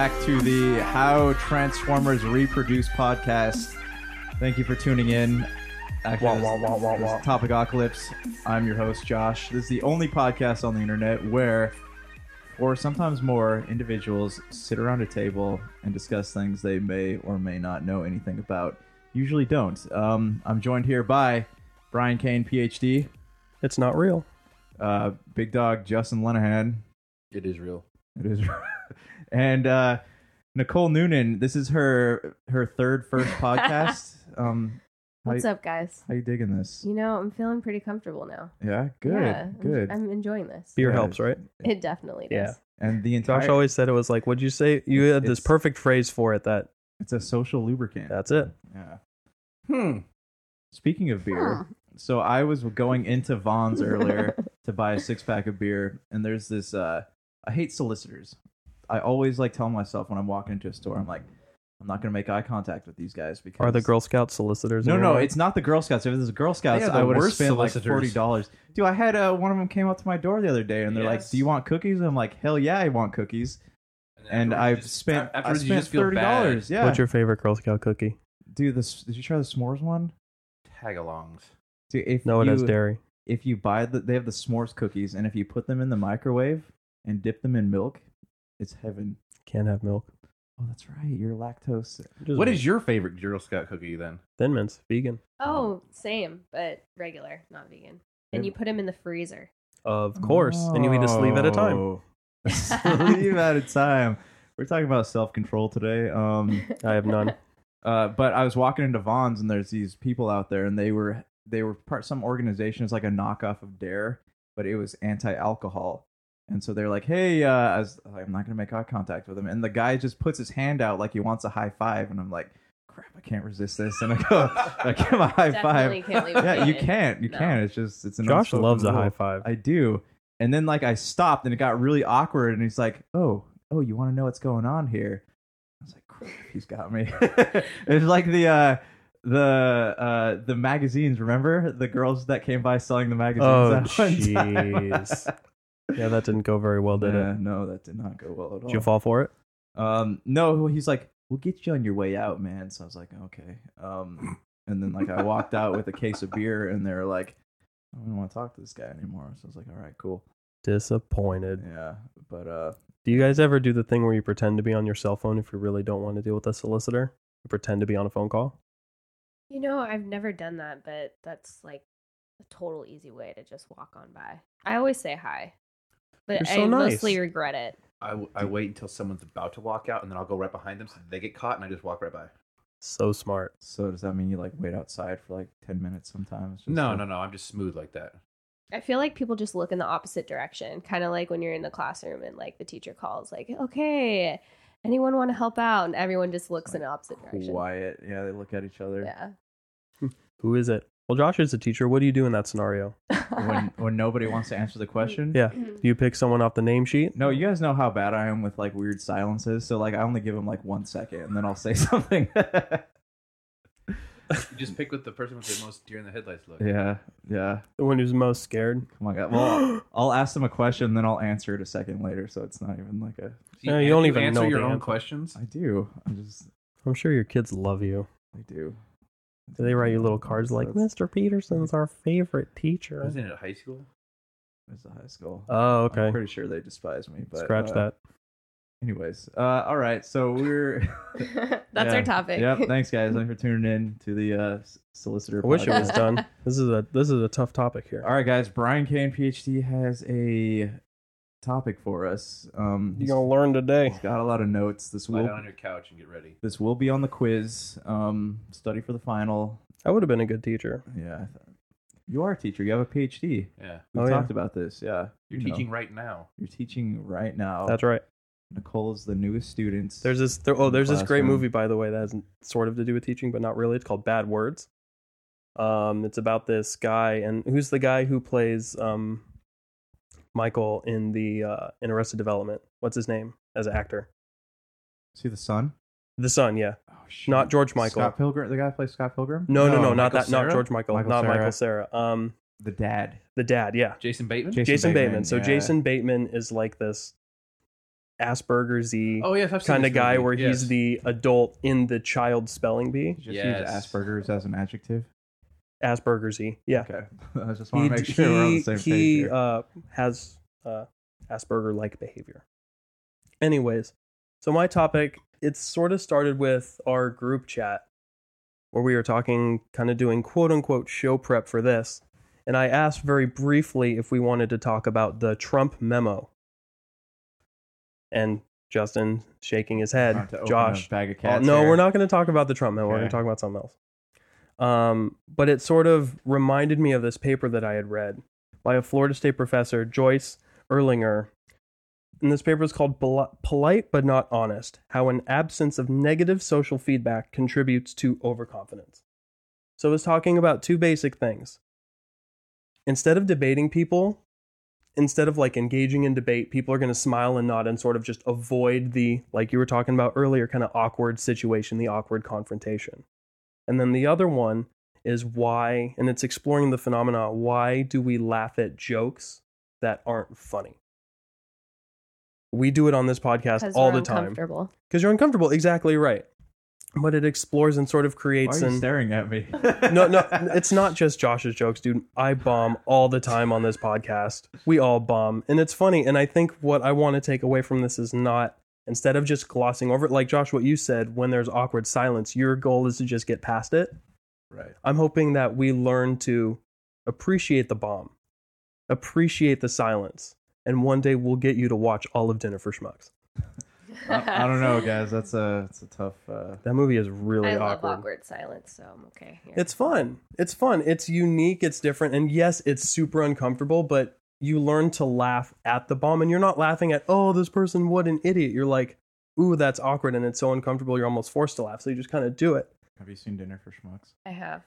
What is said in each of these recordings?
back to the How Transformers Reproduce podcast. Thank you for tuning in. Actually, Wah, this- wah, wah, wah, this wah. is Topicocalypse. I'm your host, Josh. This is the only podcast on the internet where, or sometimes more, individuals sit around a table and discuss things they may or may not know anything about. Usually don't. Um, I'm joined here by Bryan Kane, PhD, It's not real. uh, Big Dog Justin Lenahan. It is real. It is, and uh, Nicole Noonan. This is her her third first podcast. Um, What's you, up, guys? How you digging this? You know, I'm feeling pretty comfortable now. Yeah, good, Yeah, I'm- good. I'm enjoying this. Beer Yeah. helps, right? It definitely does. Yeah. and the entire Josh always said it was like, what'd you say? You had this perfect phrase for it that it's a social lubricant. that's it. yeah. Hmm. Speaking of beer, so I was going into Vons earlier to buy a six pack of beer, and there's this. Uh, I hate solicitors. I always like tell myself when I'm walking into a store, I'm like, I'm not gonna make eye contact with these guys because Are the Girl Scout solicitors? No, no, your it's not the Girl Scouts. If it was the Girl Scouts, They I would have worst spent like solicitors. forty dollars. Dude, I had uh, one of them came up to my door the other day, and they're like, Yes. "Do you want cookies?" I'm like, "Hell yeah, I want cookies!" And afterwards I've just- spent I afterwards you spent just feel thirty bad. dollars. Yeah, What's your favorite Girl Scout cookie? dude? This did you try the s'mores one? Tag-alongs. Dude, if No, it you, has dairy. If you buy the, they have the s'mores cookies, and if you put them in the microwave and dip them in milk, it's heaven. Can't have milk. Oh, that's right. You're lactose. Just What is your favorite Girl Scout cookie then? Thin Mints? Vegan, Oh, same, but regular, not vegan. And you put them in the freezer. of course. And you eat a sleeve at a time. Oh. sleeve at a time. We're talking about self control today. Um, I have none. uh, but I was walking into Vons and there's these people out there and they were they were part some organization. It's like a knockoff of Dare, but it was anti alcohol. And so they're like, "Hey, uh, I was, I'm not gonna make eye contact with him." And the guy just puts his hand out like he wants a high five, and I'm like, "Crap, I can't resist this." And I go, I give him a high Definitely five. can't leave Yeah, you can't. You No. can't. It's just it's an Josh unspoken loves a high five. I do. And then like I stopped and it got really awkward and he's like, "Oh, oh, you want to know what's going on here?" I was like, "Crap, he's got me." it's like the uh the uh the magazines, remember? The girls that came by selling the magazines Oh, that one time? jeez. Yeah, that didn't go very well, did Yeah, it? no, that did not go well at all. Did you fall for it? Um, no, he's like, "We'll get you on your way out, man." So I was like, "Okay." Um, and then like I walked out with a case of beer, and they're like, "I don't want to talk to this guy anymore." So I was like, "All right, cool." Disappointed. Yeah, but uh, Do you guys ever do the thing where you pretend to be on your cell phone if you really don't want to deal with a solicitor? You pretend to be on a phone call? You know, I've never done that, but that's like a total easy way to just walk on by. I always say hi, but You're so I nice. mostly regret it. I, I wait until someone's about to walk out, and then I'll go right behind them so they get caught, and I just walk right by. So smart. so does that mean you like wait outside for like ten minutes sometimes? Just No, to- no, no. I'm just smooth like that. I feel like people just look in the opposite direction, kind of like when you're in the classroom and like the teacher calls, like, "Okay, anyone want to help out?" and everyone just looks in the opposite direction. Quiet. Yeah, they look at each other. Yeah. Who is it? Well, Josh is a teacher. What do you do in that scenario? When when nobody wants to answer the question. Yeah. Do you pick someone off the name sheet? No, you guys know how bad I am with like weird silences. So like I only give them like one second, and then I'll say something. You just pick with the person with the most deer in the headlights look. yeah, yeah. The one who's most scared? Oh my god. Well, I'll ask them a question, and then I'll answer it a second later. So it's not even like a. Yeah, you don't even answer know your the own answer. questions. I do. I'm just. I'm sure your kids love you. I do. Do they write you little cards like, Mr. Peterson's our favorite teacher? Wasn't it at high school? It's a high school. Oh, I'm okay. pretty sure they despise me. But Scratch uh, that. Anyways, uh, all right. So we're That's Yeah. our topic. Yep. Thanks, guys. Thanks for tuning in to the uh, s- solicitor. I wish it was done. This is a this is a tough topic here. All right, guys. Bryan Kane, PhD, has a topic for us. Um, You're gonna learn today. he's got a lot of notes. This Lie will down on your couch and get ready. this will be on the quiz. Um, study for the final. I would have been a good teacher. Yeah, I th- you are a teacher. You have a PhD. Yeah. We Oh, yeah. talked about this. Yeah, You're You know. teaching right now. You're teaching right now. That's right. Nicole is the newest student. There's this. There, oh, in the there's this great classroom. movie by the way that has sort of to do with teaching, but not really. It's called Bad Words. Um, it's about this guy, and who's the guy who plays um, Michael in the uh, in Arrested Development? What's his name as an actor? See the son. The son, yeah. Oh, shit. Not George Michael. Scott Pilgrim. The guy who plays Scott Pilgrim. No, no, No, no, not Michael that. Not George Michael. Michael not Cera. Michael Cera. Um, The dad. the dad, yeah. Jason Bateman? Jason Jason Bateman. Bateman, So yeah. Jason Bateman is like this Asperger's y Oh yes, kind of guy movie. where he's the adult in the child spelling bee. Just Yes. use Asperger's as an adjective. Asperger's y. Yeah. Okay, I just want to make sure we're on the same he, page. here. uh, has uh, Asperger like behavior. Anyways, so my topic, it sort of started with our group chat where we were talking, kind of doing quote unquote show prep for this. And I asked very briefly if we wanted to talk about the Trump memo. And Justin shaking his head. Not to open a Josh, bag of Oh, no, here. we're not going to talk about the Trump memo. We're going to talk about something else. Um, but it sort of reminded me of this paper that I had read by a Florida State professor, Joyce Ehrlinger. And this paper is called Poli- Polite but Not Honest How an Absence of Negative Social Feedback Contributes to Overconfidence. So it was talking about two basic things. Instead of debating people, instead of like engaging in debate, people are going to smile and nod and sort of just avoid the, like you were talking about earlier, kind of awkward situation, the awkward confrontation. And then the other one is why, and it's exploring the phenomena why do we laugh at jokes that aren't funny? We do it on this podcast all the time because you're uncomfortable. Exactly right. But it explores and sort of Why creates are you an staring at me? no, no, it's not just Josh's jokes, dude. I bomb all the time on this podcast. We all bomb. And it's funny. And I think what I want to take away from this is not, instead of just glossing over it, like Josh, what you said, when there's awkward silence, your goal is to just get past it. Right. I'm hoping that we learn to appreciate the bomb, appreciate the silence. And one day we'll get you to watch all of Dinner for Schmucks. I, I don't know, guys. That's a it's a tough. Uh, That movie is really I love awkward. awkward silence, so I'm okay. Here. It's fun. It's fun. It's unique. It's different. And yes, it's super uncomfortable, but you learn to laugh at the bomb and you're not laughing at, oh, this person, what an idiot. You're like, ooh, that's awkward and it's so uncomfortable. You're almost forced to laugh. So you just kind of do it. have you seen Dinner for Schmucks? I have.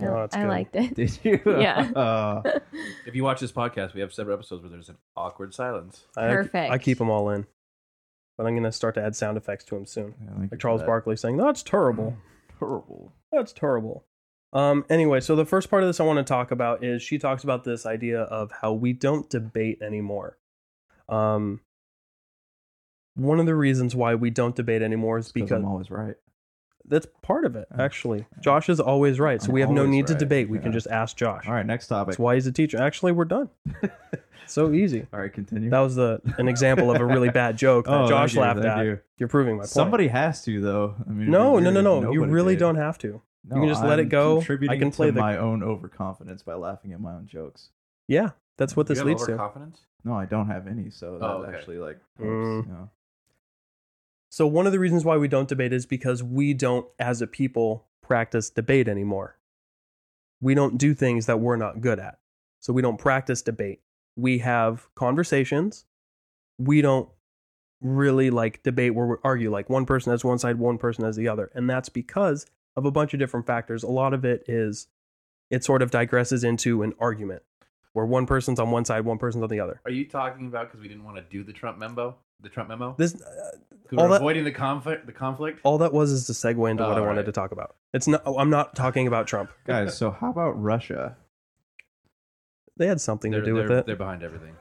Oh, I- that's I good. liked it. Did you? Yeah. Uh, If you watch this podcast, we have several episodes where there's an awkward silence. I, Perfect. I keep them all in. But I'm going to start to add sound effects to them soon. yeah, thank you Like Charles that. Barkley saying, that's terrible. Terrible. That's terrible. Um, anyway, so the first part of this I want to talk about is she talks about this idea of how we don't debate anymore. Um, one of the reasons why we don't debate anymore is Because because I'm always right. that's part of it, actually. Josh is always right, so I'm we have no need to debate. We yeah. can just ask Josh. All right, next topic. That's why he's a teacher. Actually, we're done. so easy. All right, continue. That was the an example of a really bad joke that Oh, Josh you, laughed at. You. You're proving my point. Somebody has to, though. I mean, no, no, no, no. You really did. don't have to. No, can just let it I'm go. I can play to the- my own overconfidence by laughing at my own jokes. Yeah, that's what this have leads to. overconfidence? No, I don't have any, so that Oh, okay. actually like helps, Mm. you know. So one of the reasons why we don't debate is because we don't, as a people, practice debate anymore. We don't do things that we're not good at. So we don't practice debate. We have conversations. We don't really like debate where we argue like one person has one side, one person has the other. And that's because of a bunch of different factors. A lot of it is it sort of digresses into an argument where one person's on one side, one person's on the other. Are you talking about because we didn't want to do the Trump memo? The Trump memo? This 'Cause all we're that- avoiding the conflict. The conflict. all that was is to segue into Oh, what I wanted to talk about. It's not. oh, I'm not talking about Trump. Guys, so how about Russia? They had something They're, to do with it. they're behind everything.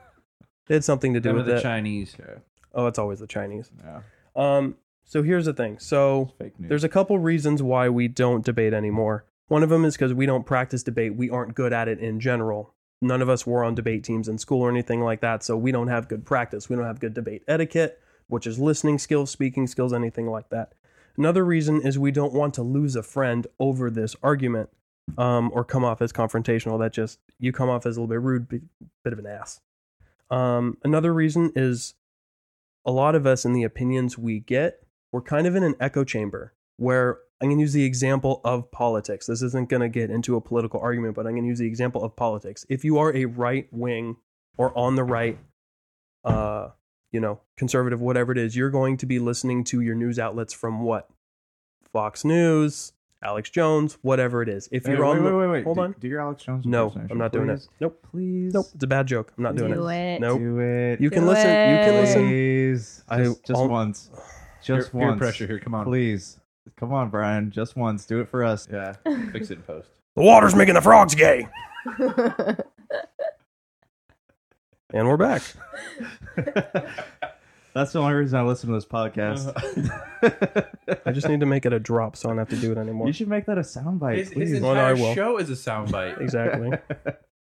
They had something to do Them are with the it. Chinese. Okay, oh, it's always the Chinese. yeah, Um. So here's the thing. So fake news. there's a couple reasons why we don't debate anymore. One of them is because we don't practice debate. We aren't good at it in general. None of us were on debate teams in school or anything like that, so we don't have good practice. We don't have good debate etiquette, which is listening skills, speaking skills, anything like that. Another reason is we don't want to lose a friend over this argument um, or come off as confrontational. That just, you come off as a little bit rude, bit, bit of an ass. Um, another reason is a lot of us in the opinions we get, we're kind of in an echo chamber where I'm going to use the example of politics. This isn't going to get into a political argument, but I'm going to use the example of politics. If you are a right wing or on the right, uh, you know, conservative, whatever it is, you're going to be listening to your news outlets from what? Fox News, Alex Jones, whatever it is. If Hey, you're wait, on, wait, the- wait, wait. hold do, on. Do your Alex Jones. No, I'm not doing it. please. Nope, Please. nope. It's a bad joke. I'm not doing it. it. Nope. Do it. You can Do listen. You can listen. Please. I- Just, just I'll- once. Peer, Just peer once. pressure here. Come on. Please. Come on, Bryan. Just once. Do it for us. Yeah. Fix it in post. The water's making the frogs gay. And we're back. That's the only reason I listen to this podcast. I just need to make it a drop so I don't have to do it anymore. you should make that a soundbite, His, his please. Well, no, I entire will. show is a soundbite. Exactly.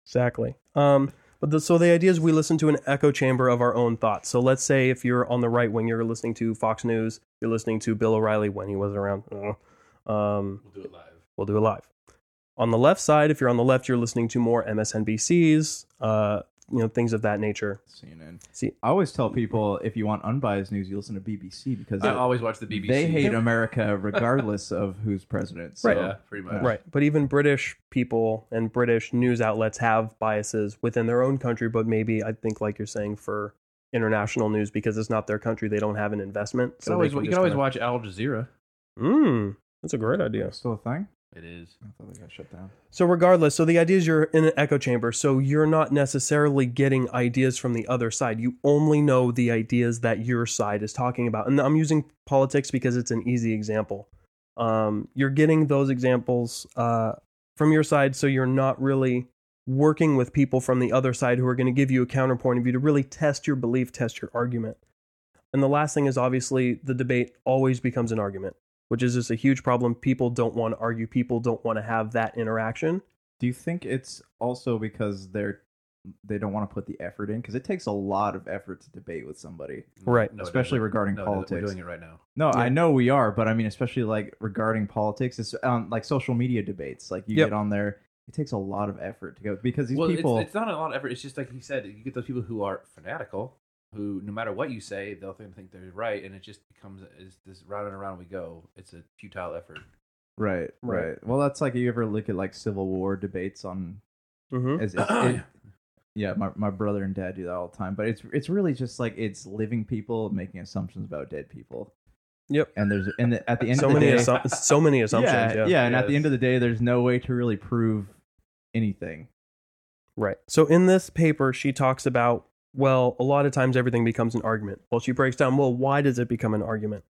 Exactly. Um, but the, so the idea is we listen to an echo chamber of our own thoughts. So let's say if you're on the right wing, you're listening to Fox News, you're listening to Bill O'Reilly when he was around. Know. Um, We'll do it live. we'll do it live. On the left side, if you're on the left, you're listening to more MSNBCs, uh, you know, things of that nature. CNN. See- I always tell people if you want unbiased news, you listen to BBC because I always watch the BBC. they hate America regardless of who's president. So. Right. Yeah, pretty much. Right. But even British people and British news outlets have biases within their own country, but maybe I think, like you're saying, for international news, because it's not their country, they don't have an investment. You can always, you can always kinda- watch Al Jazeera. Mm, that's a great idea. Still a thing? It is. I thought they got shut down. So, regardless, so the idea is you're in an echo chamber, so you're not necessarily getting ideas from the other side. You only know the ideas that your side is talking about. And I'm using politics because it's an easy example. Um, you're getting those examples uh, from your side, so you're not really working with people from the other side who are going to give you a counterpoint of view to really test your belief, test your argument. And the last thing is obviously the debate always becomes an argument, which is just a huge problem. People don't want to argue, people don't want to have that interaction. Do you think it's also because they're they don't want to put the effort in? Because it takes a lot of effort to debate with somebody, Right. No, especially doesn't. regarding No, politics. We're doing it right now. No, Yeah. I know we are, but I mean, especially like regarding politics, it's um, like social media debates. Like you Yep. get on there, it takes a lot of effort to go because these well, people. it's, it's not a lot of effort. It's just like he said, you get those people who are fanatical, who no matter what you say, they'll think, think they're right, and it just becomes is this round and around we go. It's a futile effort. right, Right. right, Well, that's like you ever look at like Civil War debates on. Mm-hmm. As, it, yeah, my my brother and dad do that all the time, but it's it's really just like it's living people making assumptions about dead people. Yep. And there's and at the end So of the many, day, assu- so many assumptions. yeah, Yeah, yeah, and at the end of the day, there's no way to really prove anything. Right. So in this paper, she talks about, well, a lot of times everything becomes an argument. Well, she breaks down, well, why does it become an argument?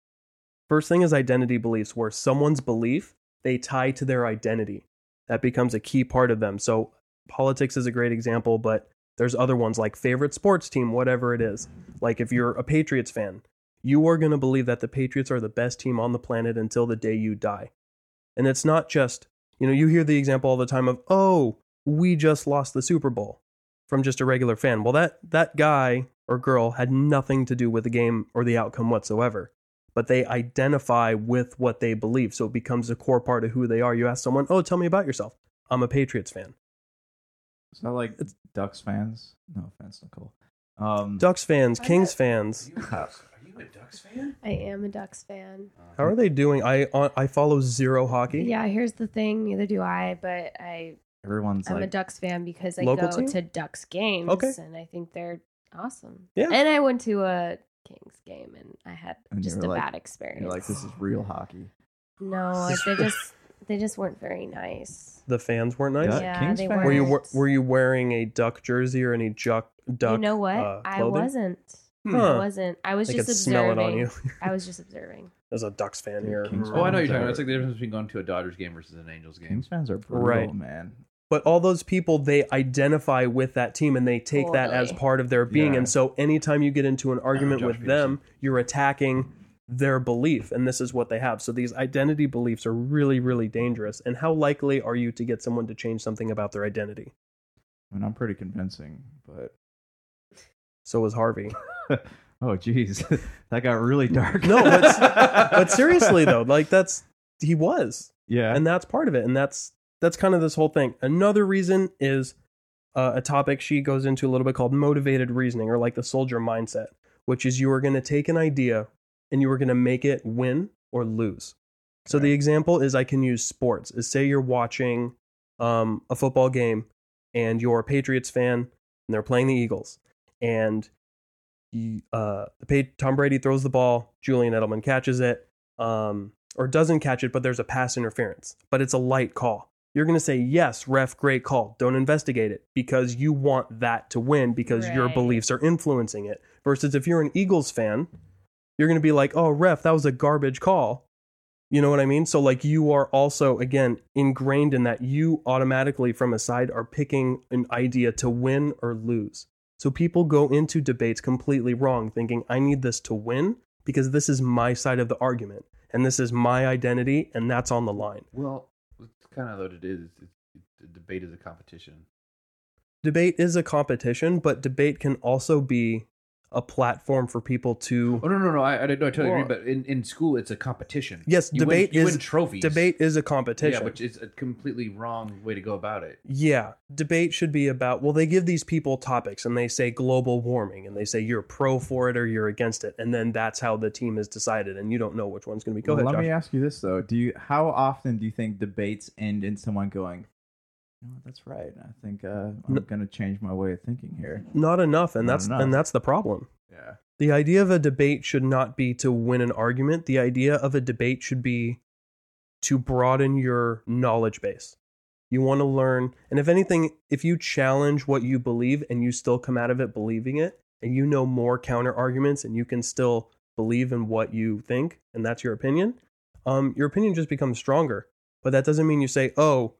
First thing is identity beliefs, where someone's belief they tie to their identity. That becomes a key part of them. So politics is a great example, but there's other ones like favorite sports team, whatever it is. Like if you're a Patriots fan, you are going to believe that the Patriots are the best team on the planet until the day you die. And it's not just, you know, you hear the example all the time of, oh, we just lost the Super Bowl from just a regular fan. Well, that that guy or girl had nothing to do with the game or the outcome whatsoever. But they identify with what they believe, so it becomes a core part of who they are. You ask someone, "Oh, tell me about yourself." I'm a Patriots fan. It's not like it's, Ducks fans. No offense, Nicole. Um, Ducks fans, Kings fans. Are you, a Ducks, are you a Ducks fan? I am a Ducks fan. How are they doing? I I follow zero hockey. Yeah, here's the thing. Neither do I, but I everyone's I'm a Ducks fan because I Local go team? to Ducks games. Okay. And I think they're awesome. Yeah. And I went to a Kings game and I had And just a like- bad experience. you're like, this is real hockey. No, like, they just they just weren't very nice. The fans weren't nice. Yeah, Yeah, Kings they fans. Were you weren't. were you wearing a duck jersey or any duck duck? you know what? uh, I wasn't. Huh. I wasn't. I was I just could smell it observing. on you. I was just observing. As a Ducks fan here. Kings Oh, I know you're talking about. It's like the difference between going to a Dodgers game versus an Angels game. Kings fans are brutal, Right. man. But all those people they identify with that team and they take that as part of their being. Yeah. and so anytime you get into an argument Josh with them you're attacking their belief and this is what they have. So these identity beliefs are really really dangerous. And how likely are you to get someone to change something about their identity? I mean, I'm pretty convincing, but so was harvey. Oh, geez, that got really dark. No, but- but seriously though like that's he was. Yeah, and that's part of it and that's that's kind of this whole thing. Another reason is uh, a topic she goes into a little bit called motivated reasoning or like the soldier mindset which is you are going to take an idea and you are going to make it win or lose. So the example is i can use sports. Is say you're watching um, a football game and you're a patriots fan and they're playing the eagles and you, uh, the Pa- tom brady throws the ball julian edelman catches it um, or doesn't catch it, but there's a pass interference, but it's a light call. You're going to say, yes, ref, great call. Don't investigate it because you want that to win because your beliefs are influencing it. Versus if you're an Eagles fan, you're going to be like, oh, ref, that was a garbage call. You know what I mean? So, like, you are also, again, ingrained in that you automatically from a side are picking an idea to win or lose. So people go into debates completely wrong, thinking, I need this to win because this is my side of the argument and this is my identity and that's on the line. Well, it's kind of what it is. It's, debate is a competition. Debate is a competition, but debate can also be a platform for people to. Oh no, no, no! I, I, no, I totally Well- agree. But in, in school, it's a competition. Yes, You win- debate you is win trophies. Debate is a competition. yeah, which is a completely wrong way to go about it. Yeah, debate should be about well, they give these people topics and they say global warming and they say you're pro for it or you're against it, and then that's how the team is decided, and you don't know which one's going to be. Go Well, ahead, let Josh. me ask you this though: Do you how often do you think debates end in someone going, "No, that's right. I think uh, I'm going to change my way of thinking here." Not enough, and Not that's enough. and that's the problem. Yeah. The idea of a debate should not be to win an argument. The idea of a debate should be to broaden your knowledge base. You want to learn, and if anything, if you challenge what you believe and you still come out of it believing it, and you know more counter arguments and you can still believe in what you think, and that's your opinion, um, your opinion just becomes stronger. But that doesn't mean you say, oh,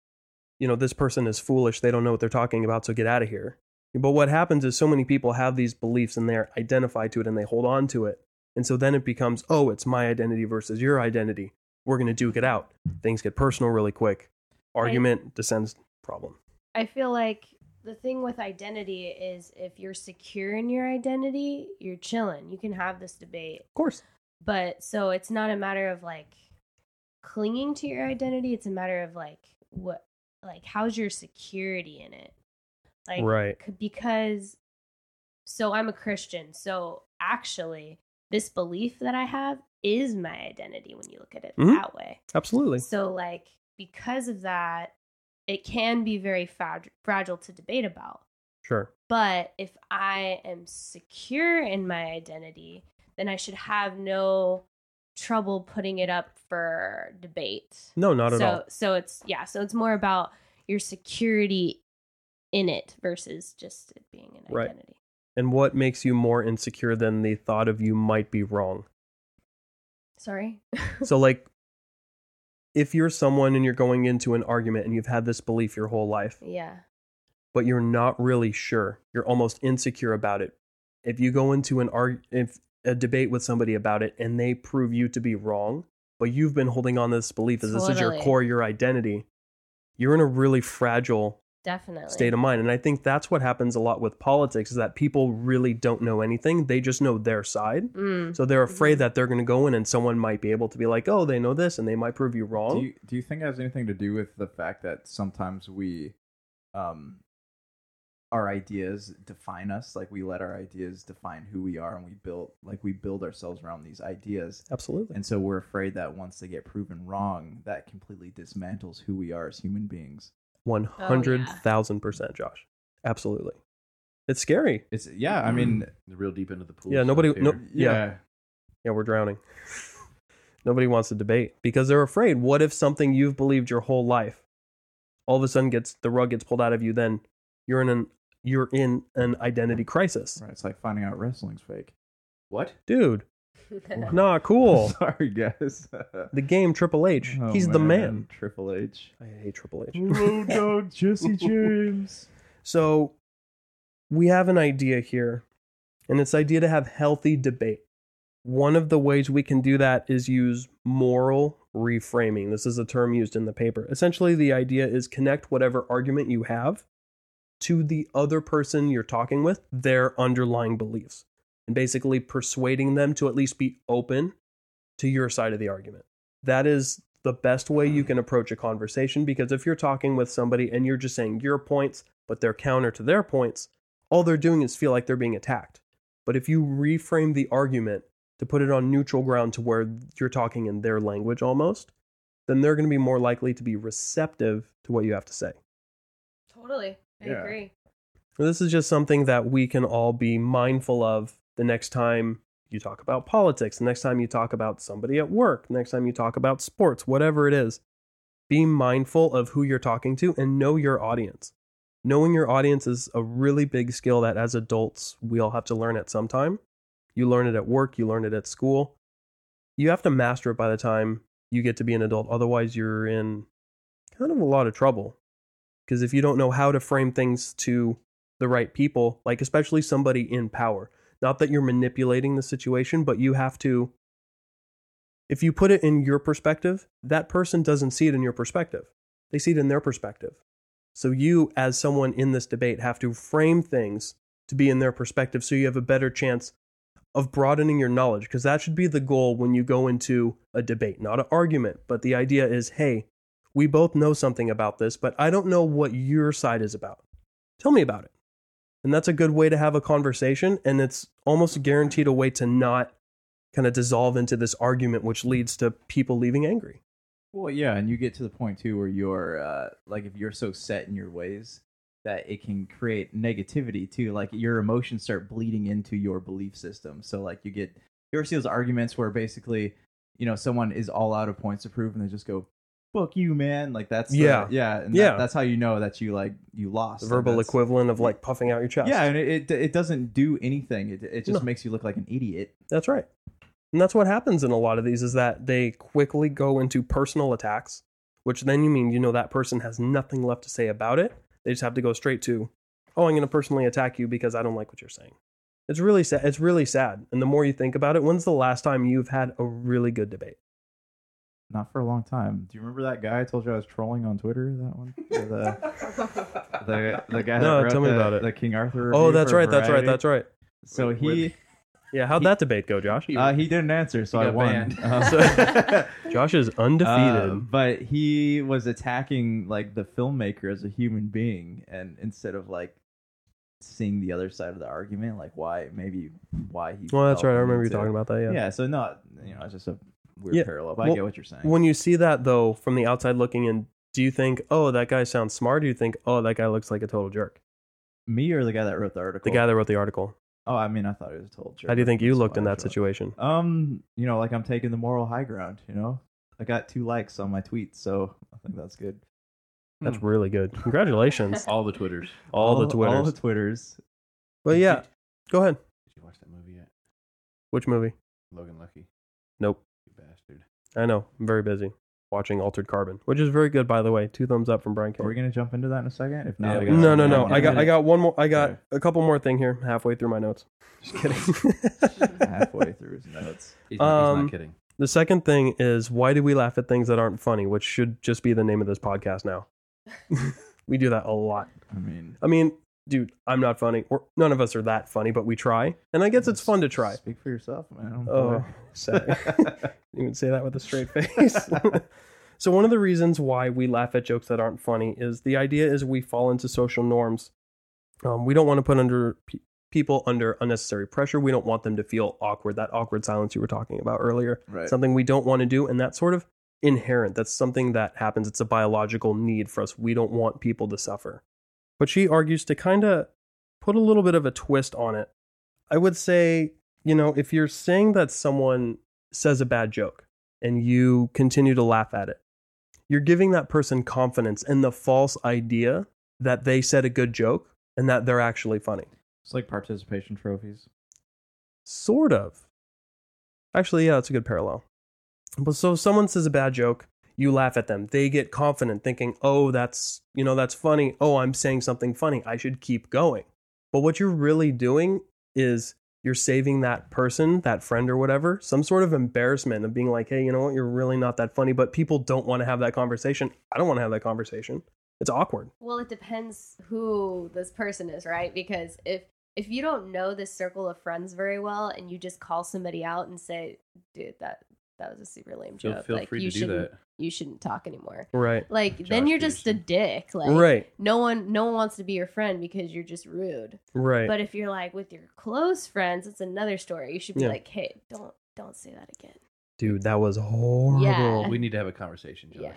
you know, this person is foolish. They don't know what they're talking about, so get out of here. But what happens is so many people have these beliefs and they're identified to it and they hold on to it. And so then it becomes, oh, it's my identity versus your identity. We're going to duke it out. Things get personal really quick. Argument descends problem. I feel like the thing with identity is if you're secure in your identity, you're chilling. You can have this debate. Of course. But so it's not a matter of like clinging to your identity, it's a matter of like what like how's your security in it? Like Right. because so I'm a Christian. So actually this belief that I have is my identity when you look at it Mhm. that way. Absolutely. So, like, because of that, it can be very frag- fragile to debate about. Sure. But if I am secure in my identity, then I should have no trouble putting it up for debate. No, not at so, all. So it's yeah. So it's more about your security in it versus just it being an Right. identity. And what makes you more insecure than the thought of you might be wrong? Sorry. so, like, if you're someone and you're going into an argument and you've had this belief your whole life, yeah. but you're not really sure. You're almost insecure about it. If you go into an arg- if a debate with somebody about it and they prove you to be wrong, but you've been holding on to this belief as this is your core, your identity, you're in a really fragile Definitely. state of mind. And I think that's what happens a lot with politics is that people really don't know anything. They just know their side. Mm. So they're afraid Mhm. that they're going to go in and someone might be able to be like, "Oh, they know this," and they might prove you wrong. Do you do you think it has anything to do with the fact that sometimes we, um, our ideas define us? Like we let our ideas define who we are, and we build like we build ourselves around these ideas. Absolutely. And so we're afraid that once they get proven wrong, that completely dismantles who we are as human beings. One Oh, hundred thousand percent, Josh. Absolutely. It's scary. It's yeah. I mean, mm. The real deep into the pool. Yeah, nobody- no- Yeah. yeah. Yeah, we're drowning. Nobody wants to debate because they're afraid. What if something you've believed your whole life, all of a sudden gets the rug gets pulled out of you? Then you're in an you're in an identity crisis, Right. It's like finding out wrestling's fake. What? dude. Nah, cool. Sorry, guys. The game Triple H. Oh, He's the man. Triple H. I hate Triple H. Road dog Jesse James. So we have an idea here, and it's idea to have healthy debate. One of the ways we can do that is use moral reframing. This is a term used in the paper. Essentially, the idea is connect whatever argument you have to the other person you're talking with, their underlying beliefs, and basically persuading them to at least be open to your side of the argument. That is the best way you hmm. can approach a conversation because if you're talking with somebody and you're just saying your points, but they're counter to their points, all they're doing is feel like they're being attacked. But if you reframe the argument to put it on neutral ground to where you're talking in their language almost, then they're going to be more likely to be receptive to what you have to say. Totally. I Yeah. agree. This is just something that we can all be mindful of the next time you talk about politics, the next time you talk about somebody at work, the next time you talk about sports, whatever it is. Be mindful of who you're talking to and know your audience. Knowing your audience is a really big skill that as adults we all have to learn at some time. You learn it at work, you learn it at school. You have to master it by the time you get to be an adult. Otherwise, you're in kind of a lot of trouble. Because if you don't know how to frame things to the right people, like especially somebody in power. Not that you're manipulating the situation, but you have to if you put it in your perspective, that person doesn't see it in your perspective. They see it in their perspective. So you as someone in this debate have to frame things to be in their perspective so you have a better chance of broadening your knowledge because that should be the goal when you go into a debate, not an argument, but the idea is, hey, we both know something about this, but I don't know what your side is about. Tell me about it. And that's a good way to have a conversation. And it's almost guaranteed a way to not kind of dissolve into this argument, which leads to people leaving angry. Well, yeah, and you get to the point too where you're uh, like if you're so set in your ways that it can create negativity too. Like your emotions start bleeding into your belief system. So like you get you ever see those arguments where basically you know someone is all out of points to prove and they just go fuck you man like that's the- Yeah. yeah and Yeah. that's how you know that you like you lost The verbal That's- equivalent of like puffing out your chest. yeah and it, it it doesn't do anything it, it just No. makes you look like an idiot That's right. And that's what happens in a lot of these is that they quickly go into personal attacks, which then you mean you know that person has nothing left to say about it. They just have to go straight to, "Oh, I'm going to personally attack you because I don't like what you're saying." It's really sad. It's really sad. And the more you think about it, when's the last time you've had a really good debate? Not for a long time do you remember that guy I told you I was trolling on Twitter that one the the, the guy No, that wrote tell me the, about it. the King Arthur Oh, review that's for right. That's right. Variety. That's right. so With- he Yeah, how'd He- that debate go, Josh? Uh, he didn't answer, so I got won. banned. Uh, Josh is undefeated. uh, but he was attacking like the filmmaker as a human being, and instead of like seeing the other side of the argument, like why maybe why he. well, that's felt right. I remember you to- talking about that. Yeah. Yeah. so not you know it's just a weird Yeah, parallel, but I get what you're saying. When you see that though, from the outside looking in, do you think, "Oh, that guy sounds smart"? Or do you think, "Oh, that guy looks like a total jerk"? Me or the guy that wrote the article? The guy that wrote the article. Oh, I mean, I thought it was told. How do you think you looked in that situation? Um, you know, like I'm taking the moral high ground. You know, I got two likes on my tweet, so I think that's good. That's Hmm. really good. Congratulations. All the Twitters. All the Twitters. all the twitters. But yeah, go ahead. Did you watch that movie yet? Which movie? Logan Lucky. Nope. You bastard. I know. I'm very busy watching Altered Carbon, which is very good, by the way. Two thumbs up from Bryan Are we King. gonna jump into that in a second? If not, we we got got No, no, no. I got, I got one more. I got Okay. a couple more thing here. Halfway through my notes. Just kidding. halfway through his notes. He's, not, he's Um, not kidding. the second thing is why do we laugh at things that aren't funny, which should just be the name of this podcast now. we do that a lot. I mean, I mean, dude, I'm not funny. Or none of us are that funny, but we try, and I guess it's fun to try. Speak for yourself, man. Oh. You would say that with a straight face. so one of the reasons why we laugh at jokes that aren't funny is the idea is we fall into social norms. Um, we don't want to put under pe- people under unnecessary pressure. We don't want them to feel awkward. That awkward silence you were talking about earlier, right. something we don't want to do, and that's sort of inherent. That's something that happens. It's a biological need for us. We don't want people to suffer. But she argues to kind of put a little bit of a twist on it. I would say, you know, if you're saying that someone says a bad joke and you continue to laugh at it, you're giving that person confidence in the false idea that they said a good joke and that they're actually funny. It's like participation trophies. Sort of. Actually, yeah, it's a good parallel. But so if someone says a bad joke, you laugh at them. They get confident thinking, "Oh, that's, you know, that's funny. Oh, I'm saying something funny. I should keep going." But what you're really doing is you're saving that person, that friend or whatever, some sort of embarrassment of being like, "Hey, you know what? You're really not that funny." But people don't want to have that conversation. I don't want to have that conversation. It's awkward. Well, it depends who this person is, right? Because if if you don't know this circle of friends very well and you just call somebody out and say, "Dude, that that was a super lame joke," feel like free you to do shouldn't that. You shouldn't talk anymore. Right. Like then you're just a dick. Like right. no one no one wants to be your friend because you're just rude. Right. But if you're like with your close friends, it's another story. You should be Yeah. like, "Hey, don't don't say that again." Dude, that was horrible. Yeah. We need to have a conversation, Josh.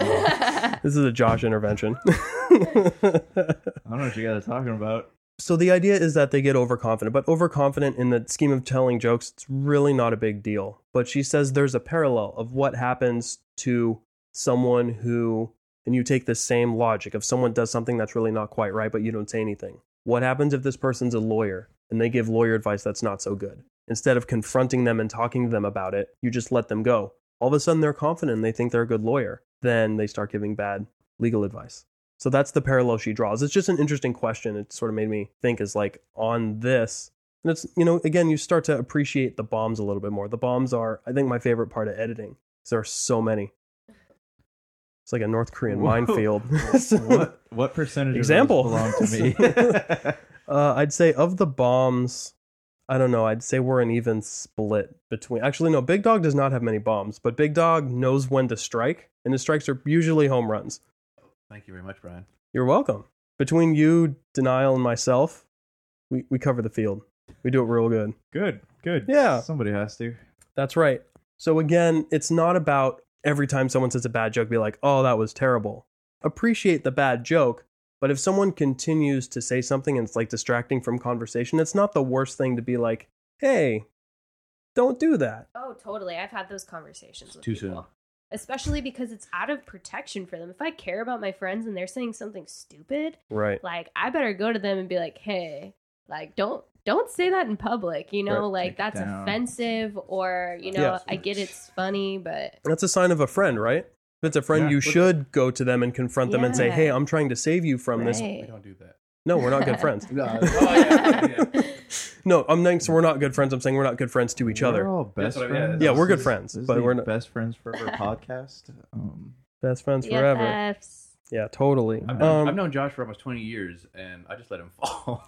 Yeah. This is a Josh intervention. I don't know what you guys are talking about. So the idea is that they get overconfident, but overconfident in the scheme of telling jokes, it's really not a big deal. But she says there's a parallel of what happens to someone who, and you take the same logic of someone does something that's really not quite right, but you don't say anything. What happens if this person's a lawyer and they give lawyer advice that's not so good? Instead of confronting them and talking to them about it, you just let them go. All of a sudden, they're confident and they think they're a good lawyer. Then they start giving bad legal advice. So that's the parallel she draws. It's just an interesting question. It sort of made me think is like on this. And it's, you know, again, you start to appreciate the bombs a little bit more. The bombs are, I think, my favorite part of editing. There are so many. It's like a North Korean Whoa. minefield. what what percentage Example. belong to me? Uh, I'd say of the bombs, I don't know. I'd say we're an even split between. Actually, no. Big Dog does not have many bombs, but Big Dog knows when to strike, and his strikes are usually home runs. Thank you very much, Bryan. You're welcome. Between you, Denial, and myself, we, we cover the field. We do it real good. good, good. Yeah. somebody has to. That's right. So again, it's not about every time someone says a bad joke, be like, oh, that was terrible. Appreciate the bad joke, but if someone continues to say something and it's like distracting from conversation, it's not the worst thing to be like, hey, don't do that. Oh, totally. I've had those conversations with Too people. soon. Especially because it's out of protection for them. If I care about my friends and they're saying something stupid, Right. like I better go to them and be like, "Hey, like don't don't say that in public." You know, Right, like take that's offensive or, you know, Yeah. I get it's funny, but That's a sign of a friend, right? If it's a friend, Yeah. you should go to them and confront them and say, hey, I'm trying to save you from this. We don't do that. No, we're not good friends. No. Oh, yeah, yeah. No, I'm saying so we're not good friends. I'm saying we're not good friends to each We're other. all best That's what I- yeah, friends. Yeah, we're good This is- friends, this is but the we're not- best friends forever podcast. Um, Best friends forever. BFFs. Yeah, totally. I've known, Um, I've known Josh for almost 20 years, and I just let him fall.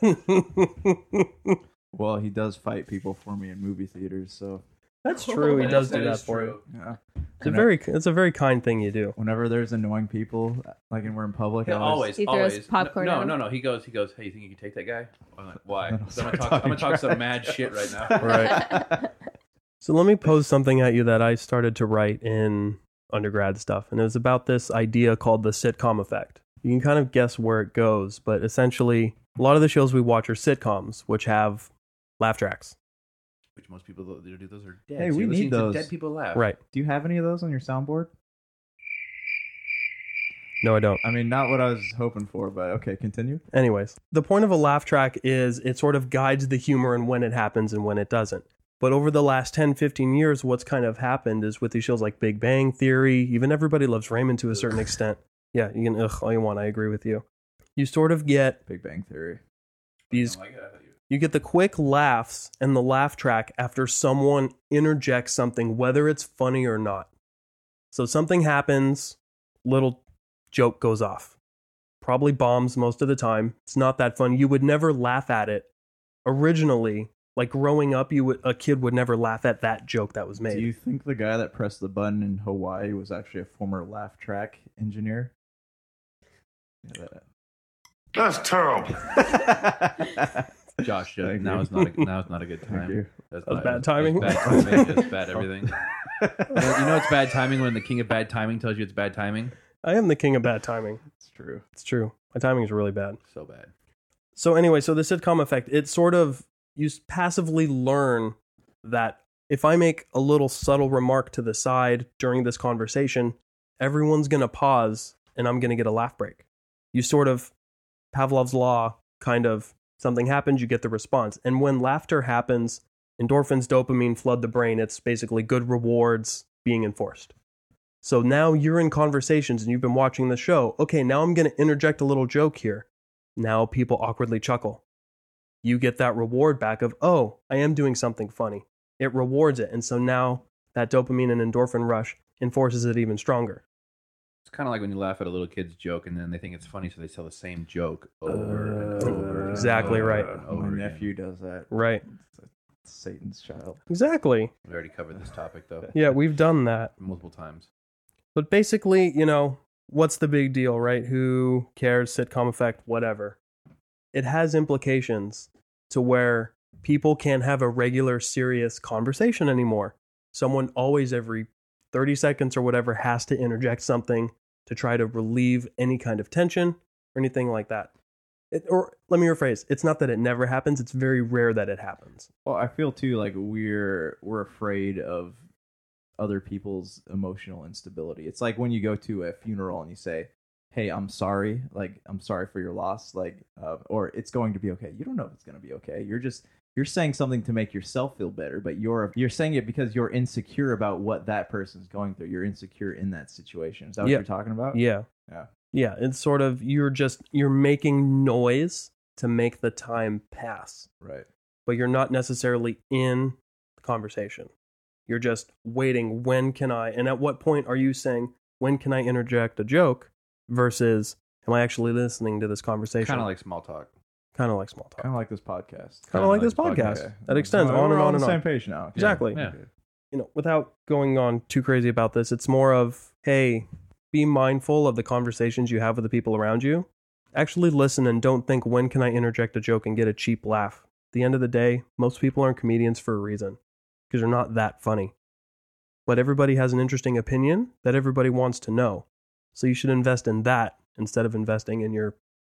well, he does fight people for me in movie theaters, so That's true. He does is- do that that is for true. you. yeah. It's a very, it's a very kind thing you do. Whenever there's annoying people, like and we're in public, Yeah, always, He throws always. popcorn No, at no, him. no, no. He goes, he goes. Hey, you think you can take that guy? I'm like, Why? Then I'll 'Cause I'm gonna start talk. I'm gonna talk some mad shit right now. Right. So let me pose something at you that I started to write in undergrad stuff, and it was about this idea called the sitcom effect. You can kind of guess where it goes, but essentially, a lot of the shows we watch are sitcoms, which have laugh tracks. Which most people don't do. Those are dead. Hey, So we need those. Dead people laugh. Right? Do you have any of those on your soundboard? No, I don't. I mean, not what I was hoping for, but okay, continue. Anyways, the point of a laugh track is it sort of guides the humor and when it happens and when it doesn't. But over the last 10, 15 years, what's kind of happened is with these shows like Big Bang Theory, even Everybody Loves Raymond to a certain extent. Yeah, you can ugh all you want. I agree with you. You sort of get Big Bang Theory. these, Oh my God, I thought you- you get the quick laughs and the laugh track after someone interjects something, whether it's funny or not. So something happens, little joke goes off. Probably bombs most of the time. It's not that fun. You would never laugh at it originally. Like growing up, you would a kid would never laugh at that joke that was made. Do you think the guy that pressed the button in Hawaii was actually a former laugh track engineer? Yeah, That's terrible. Josh, now is not a, now is not a good time. That's That was not- bad timing. That's bad timing. Bad everything. You know, you know it's bad timing when the king of bad timing tells you it's bad timing. I am the king of bad timing. It's true. It's true. My timing is really bad. So bad. So anyway, so the sitcom effect, it sort of you s- passively learn that if I make a little subtle remark to the side during this conversation, everyone's going to pause and I'm going to get a laugh break. You sort of Pavlov's law kind of something happens, you get the response. And when laughter happens, endorphins, dopamine flood the brain. It's basically good rewards being enforced. So now you're in conversations and you've been watching the show. Okay, now I'm going to interject a little joke here. Now people awkwardly chuckle. You get that reward back of, oh, I am doing something funny. It rewards it. And so now that dopamine and endorphin rush enforces it even stronger. It's kind of like when you laugh at a little kid's joke and then they think it's funny, so they tell the same joke over and over. and uh, Exactly over right. and My over again. nephew does that. Right. Satan's child. Exactly. We already covered this topic though Yeah, we've done that. multiple times. But basically, you know, what's the big deal, right? Who cares? Sitcom effect, whatever. It has implications to where people can't have a regular, serious conversation anymore. Someone always, every 30 seconds or whatever, has to interject something to try to relieve any kind of tension or anything like that. It, or let me rephrase it's not that it never happens, it's very rare that it happens. Well, I feel too like we're we're afraid of other people's emotional instability. It's like when you go to a funeral and you say, "Hey, I'm sorry. Like, I'm sorry for your loss." Like, uh, or it's going to be okay. You don't know if it's going to be okay. You're just you're saying something to make yourself feel better, but you're you're saying it because you're insecure about what that person's going through. You're insecure in that situation. Is that what Yeah. you're talking about? Yeah. Yeah. Yeah, it's sort of you're just you're making noise to make the time pass, Right. but you're not necessarily in the conversation. You're just waiting. When can I? And at what point are you saying when can I interject a joke versus am I actually listening to this conversation? Kind of like small talk. kind of like small talk. Kind of like this podcast. Kind of like like this this podcast Okay. that extends Oh, on we're and all on on and the on. same page now. Okay. Exactly. Yeah. Good. you know, without going on too crazy about this, it's more of, hey, be mindful of the conversations you have with the people around you. Actually listen and don't think, when can I interject a joke and get a cheap laugh? At the end of the day, most people aren't comedians for a reason because they're not that funny. But everybody has an interesting opinion that everybody wants to know. So you should invest in that instead of investing in your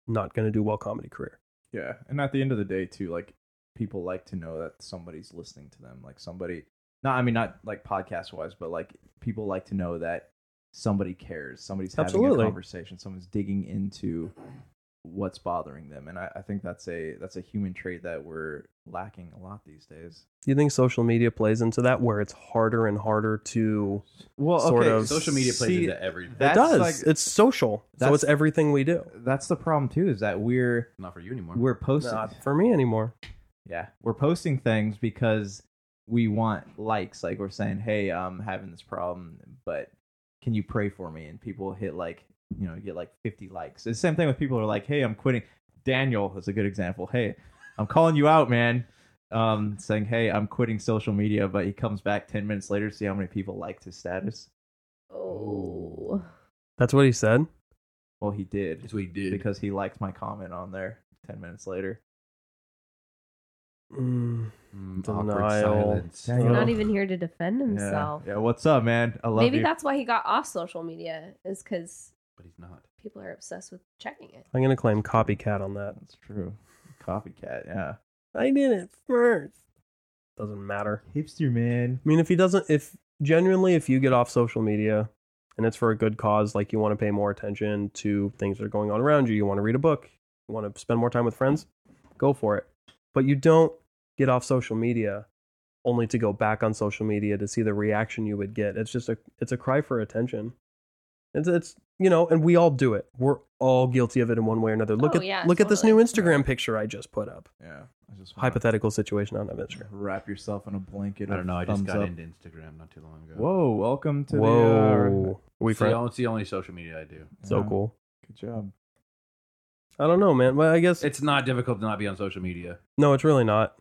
not going to do well comedy career. Yeah, and at the end of the day, too, like people like to know that somebody's listening to them. Like somebody, not I mean not like podcast wise, but like people like to know that somebody cares. Somebody's having Absolutely. a conversation. Someone's digging into what's bothering them, and I, I think that's a that's a human trait that we're lacking a lot these days. Do you think social media plays into that where it's harder and harder to Well, Sort of. Social media plays see, into everything. That's it does. like- it's social. So that's- it's everything we do. That's the problem too. Is that we're Not for you anymore. we're posting. Not for me anymore. Yeah, we're posting things because we want likes. Like we're saying, "Hey, I'm having this problem, but can you pray for me?" And people hit like, you know, you get like 50 likes. It's the same thing with people who are like, "Hey, I'm quitting." Daniel is a good example. Hey, I'm calling you out, man. Um, saying, "Hey, I'm quitting social media," but he comes back 10 minutes later, see how many people liked his status. Oh. That's what he said. Well, he did That's what he did. because he liked my comment on there 10 minutes later. Mm, Mm, Denial. awkward silence. Daniel. He's not even here to defend Yeah, himself. yeah. What's up, man? I love Maybe you. that's why he got off social media, is because But he's not. people are obsessed with checking it. I'm gonna claim copycat on that. That's true. Copycat, yeah. I did it first. Doesn't matter. Hipster man. I mean, if he doesn't, if genuinely, if you get off social media and it's for a good cause, like you want to pay more attention to things that are going on around you, you want to read a book, you want to spend more time with friends, go for it. But you don't get off social media only to go back on social media to see the reaction you would get. It's just a, it's a cry for attention. It's, it's, you know, and we all do it. We're all guilty of it in one way or another. Look Oh, at, yeah, look at this new totally. Instagram picture I just put up. Yeah. I just Hypothetical situation. I don't Instagram. Wrap yourself in a blanket. I don't know. I just got up. into Instagram not too long ago. Whoa! Welcome to Whoa. the. Are Uh, we It's the, friends? only, it's the only social media I do. So yeah, cool. Good job. I don't know, man. Well, I guess It's not difficult to not be on social media. no, it's really not.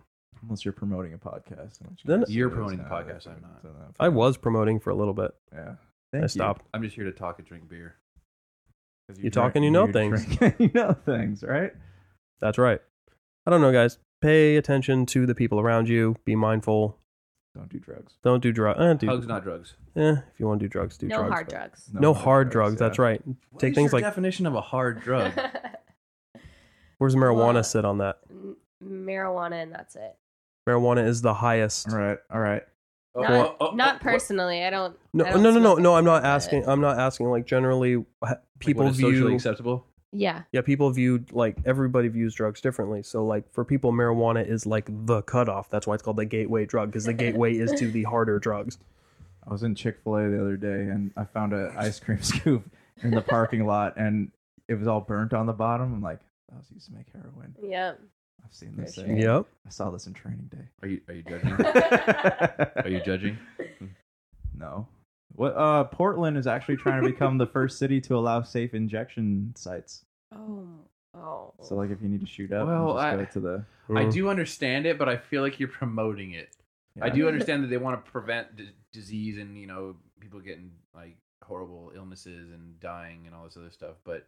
Unless you're promoting a podcast. Then- You're promoting the podcast, I'm not. I was promoting for a little bit. Yeah. I Thank you. stopped. I'm just here to talk and drink beer. 'Cause You talk and you know things. drink- you know things, right? That's right. I don't know, guys. Pay attention to the people around you. Be mindful. Don't do drugs. Don't do drugs. Eh, do, Hugs, not drugs. eh, if you want to do drugs, do no drugs. hard but- drugs. No, hard drugs. That's yeah. right. What Take is things your like definition of a hard drug. where's marijuana Well, sit on that? M- marijuana and that's it. Marijuana is the highest. All right. All right. Oh, Not, oh, oh, not oh, personally. I don't. No, I don't no, no, no, no. I'm not but- asking. I'm not asking. Like generally, ha- Like people what is socially view. acceptable. Yeah. Yeah, people view like everybody views drugs differently. So like for people, marijuana is like the cutoff. That's why it's called the gateway drug because the gateway is to the harder drugs. I was in Chick Fil A the other day and I found an ice cream scoop in the parking lot and it was all burnt on the bottom. I'm like, oh, that was used to make heroin. Yeah. I've seen this. Thing. sure. Yep. I saw this in Training Day. Are you are you judging? Are you judging? No. What? Uh, Portland is actually trying to become the first city to allow safe injection sites. Oh. Oh. So, like, if you need to shoot up, Well, well, just I- go to the. I do understand it, but I feel like you're promoting it. I do understand that they want to prevent d- disease and you know people getting like horrible illnesses and dying and all this other stuff, but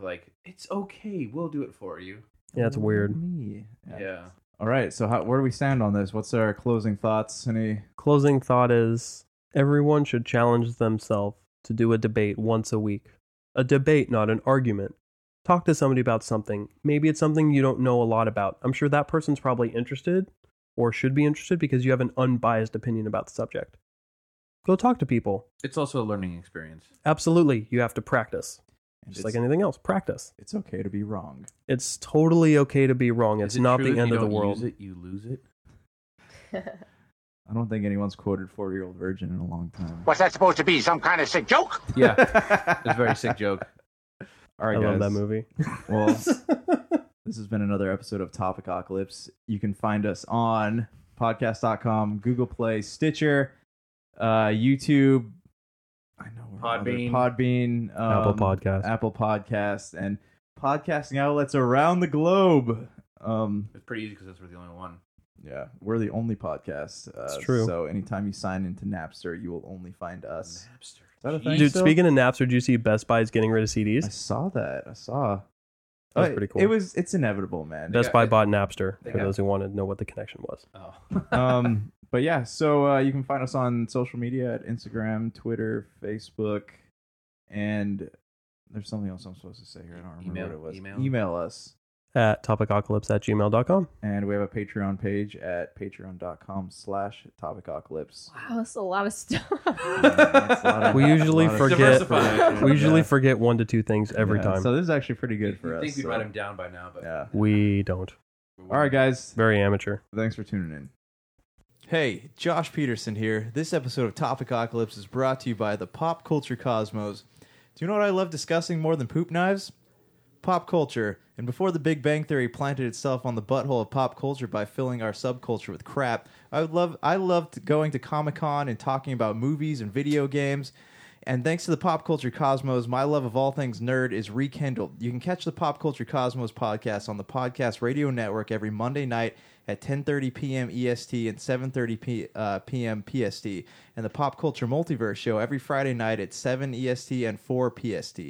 like it's okay, we'll do it for you. Yeah, it's weird. Me. Yeah. All right. So, how, where do we stand on this? What's our closing thoughts? Any? Closing thought is everyone should challenge themselves to do a debate once a week. A debate, not an argument. Talk to somebody about something. Maybe it's something you don't know a lot about. I'm sure that person's probably interested or should be interested because you have an unbiased opinion about the subject. Go talk to people. It's also a learning experience. Absolutely, you have to practice. And Just like anything else, practice. it's okay to be wrong. It's totally okay to be wrong. It's Is it not true the if end you of the don't world. Use it, you lose it. I don't think anyone's quoted 40 year old virgin in a long time. What's that supposed to be? Some kind of sick joke? Yeah, it's a very sick joke. All right, I love that movie. Well, this has been another episode of Topicocalypse. You can find us on podcast.com, Google Play, Stitcher, uh, YouTube. I know we're on other- Podbean. Podbean, um, Apple Podcast. Apple Podcast, and podcasting outlets around the globe. Um, It's pretty easy because that's we're the only one. yeah, we're the only podcast. Uh, It's true. So anytime you sign into Napster, you will only find us. Napster. Is that a thing? Dude, still? speaking of Napster, did you see Best Buy is getting rid of CDs? I CDs? saw that. I saw. That's Uh, pretty cool. It was. It's inevitable, man. Best got- Buy they- bought Napster for got- those who wanted to know what the connection was. Oh, um, but yeah, so uh, you can find us on social media at Instagram, Twitter, Facebook, and there's something else I'm supposed to say here. I don't remember Email- what it was. email? Email us. At topicocalypse at gmail.com. And we have a Patreon page at patreon.com slash topicocalypse. Wow, that's a lot of stuff. that's lot of- We usually a lot of forget we usually Yeah. forget one to two things every Yeah, time. So this is actually pretty good for I us. think we'd so- write him down by now, but Yeah. we don't. All right, guys. Very amateur. Thanks for tuning in. Hey, Josh Peterson here. This episode of Topicocalypse is brought to you by the Pop Culture Cosmos. Do you know what I love discussing more than poop knives? Pop culture. And before the Big Bang Theory planted itself on the butthole of pop culture by filling our subculture with crap, I would love I loved going to Comic Con and talking about movies and video games. And thanks to the Pop Culture Cosmos, my love of all things nerd is rekindled. You can catch the Pop Culture Cosmos podcast on the Podcast Radio Network every Monday night at 10:30 p.m. EST and 7:30 p- uh, p.m. PST, and the Pop Culture Multiverse show every Friday night at 7 EST and 4 PST.